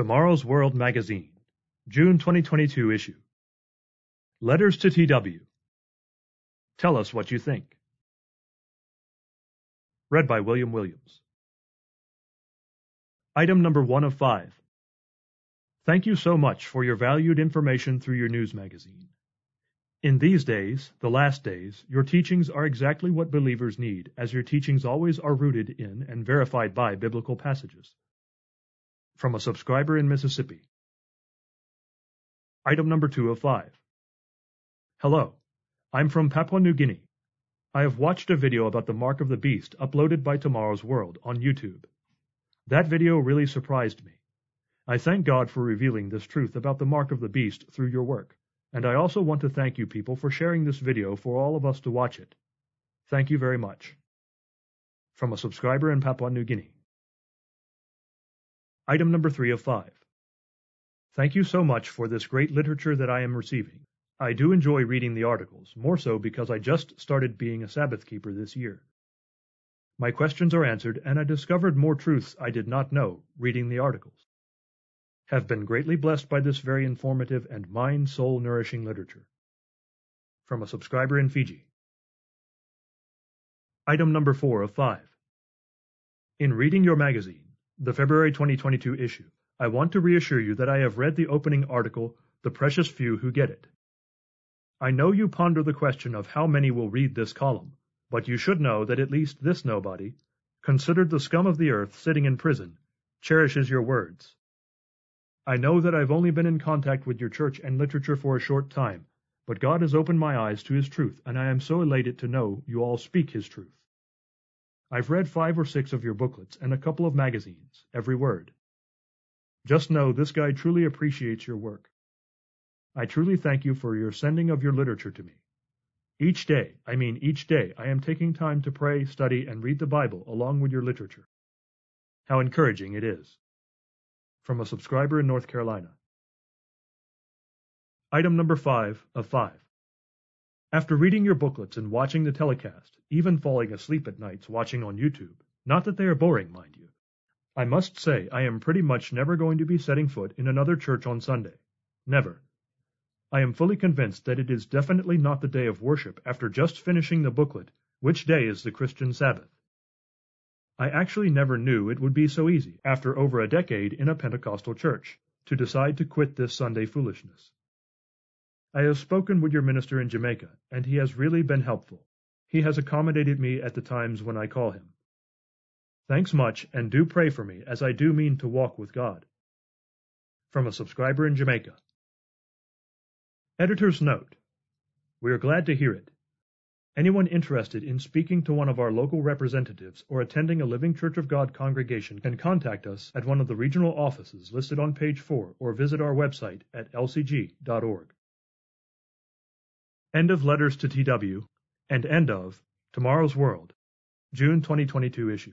Tomorrow's World Magazine, June 2022 issue. Letters to TW. Tell us what you think. Read by William Williams. Item number one of five. Thank you so much for your valued information through your news magazine. In these days, the last days, your teachings are exactly what believers need, as your teachings always are rooted in and verified by biblical passages. From a subscriber in Mississippi. Item number two of five. Hello, I'm from Papua New Guinea. I have watched a video about the mark of the beast uploaded by Tomorrow's World on YouTube. That video really surprised me. I thank God for revealing this truth about the mark of the beast through your work. And I also want to thank you people for sharing this video for all of us to watch it. Thank you very much. From a subscriber in Papua New Guinea. Item number three of five. Thank you so much for this great literature that I am receiving. I do enjoy reading the articles, more so because I just started being a Sabbath keeper this year. My questions are answered, and I discovered more truths I did not know reading the articles have been greatly blessed by this very informative and mind soul nourishing literature. From a subscriber in Fiji. Item number 4 of 5. In reading your magazine, the February 2022 issue, I want to reassure you that I have read the opening article, The Precious Few Who Get It. I know you ponder the question of how many will read this column, but you should know that at least this nobody, considered the scum of the earth sitting in prison, cherishes your words. I know that I've only been in contact with your church and literature for a short time, but God has opened my eyes to His truth, and I am so elated to know you all speak His truth. I've read five or six of your booklets and a couple of magazines, every word. Just know this guy truly appreciates your work. I truly thank you for your sending of your literature to me. Each day, I mean each day, I am taking time to pray, study, and read the Bible along with your literature. How encouraging it is from a subscriber in North Carolina. Item number 5 of 5. After reading your booklets and watching the telecast, even falling asleep at nights watching on YouTube, not that they are boring, mind you, I must say I am pretty much never going to be setting foot in another church on Sunday. Never. I am fully convinced that it is definitely not the day of worship after just finishing the booklet, Which Day is the Christian Sabbath? I actually never knew it would be so easy, after over a decade in a Pentecostal church, to decide to quit this Sunday foolishness. I have spoken with your minister in Jamaica, and he has really been helpful. He has accommodated me at the times when I call him. Thanks much, and do pray for me, as I do mean to walk with God. From a subscriber in Jamaica. Editor's note. We are glad to hear it. Anyone interested in speaking to one of our local representatives or attending a Living Church of God congregation can contact us at one of the regional offices listed on page 4 or visit our website at lcg.org. End of Letters to TW and end of Tomorrow's World, June 2022 issue.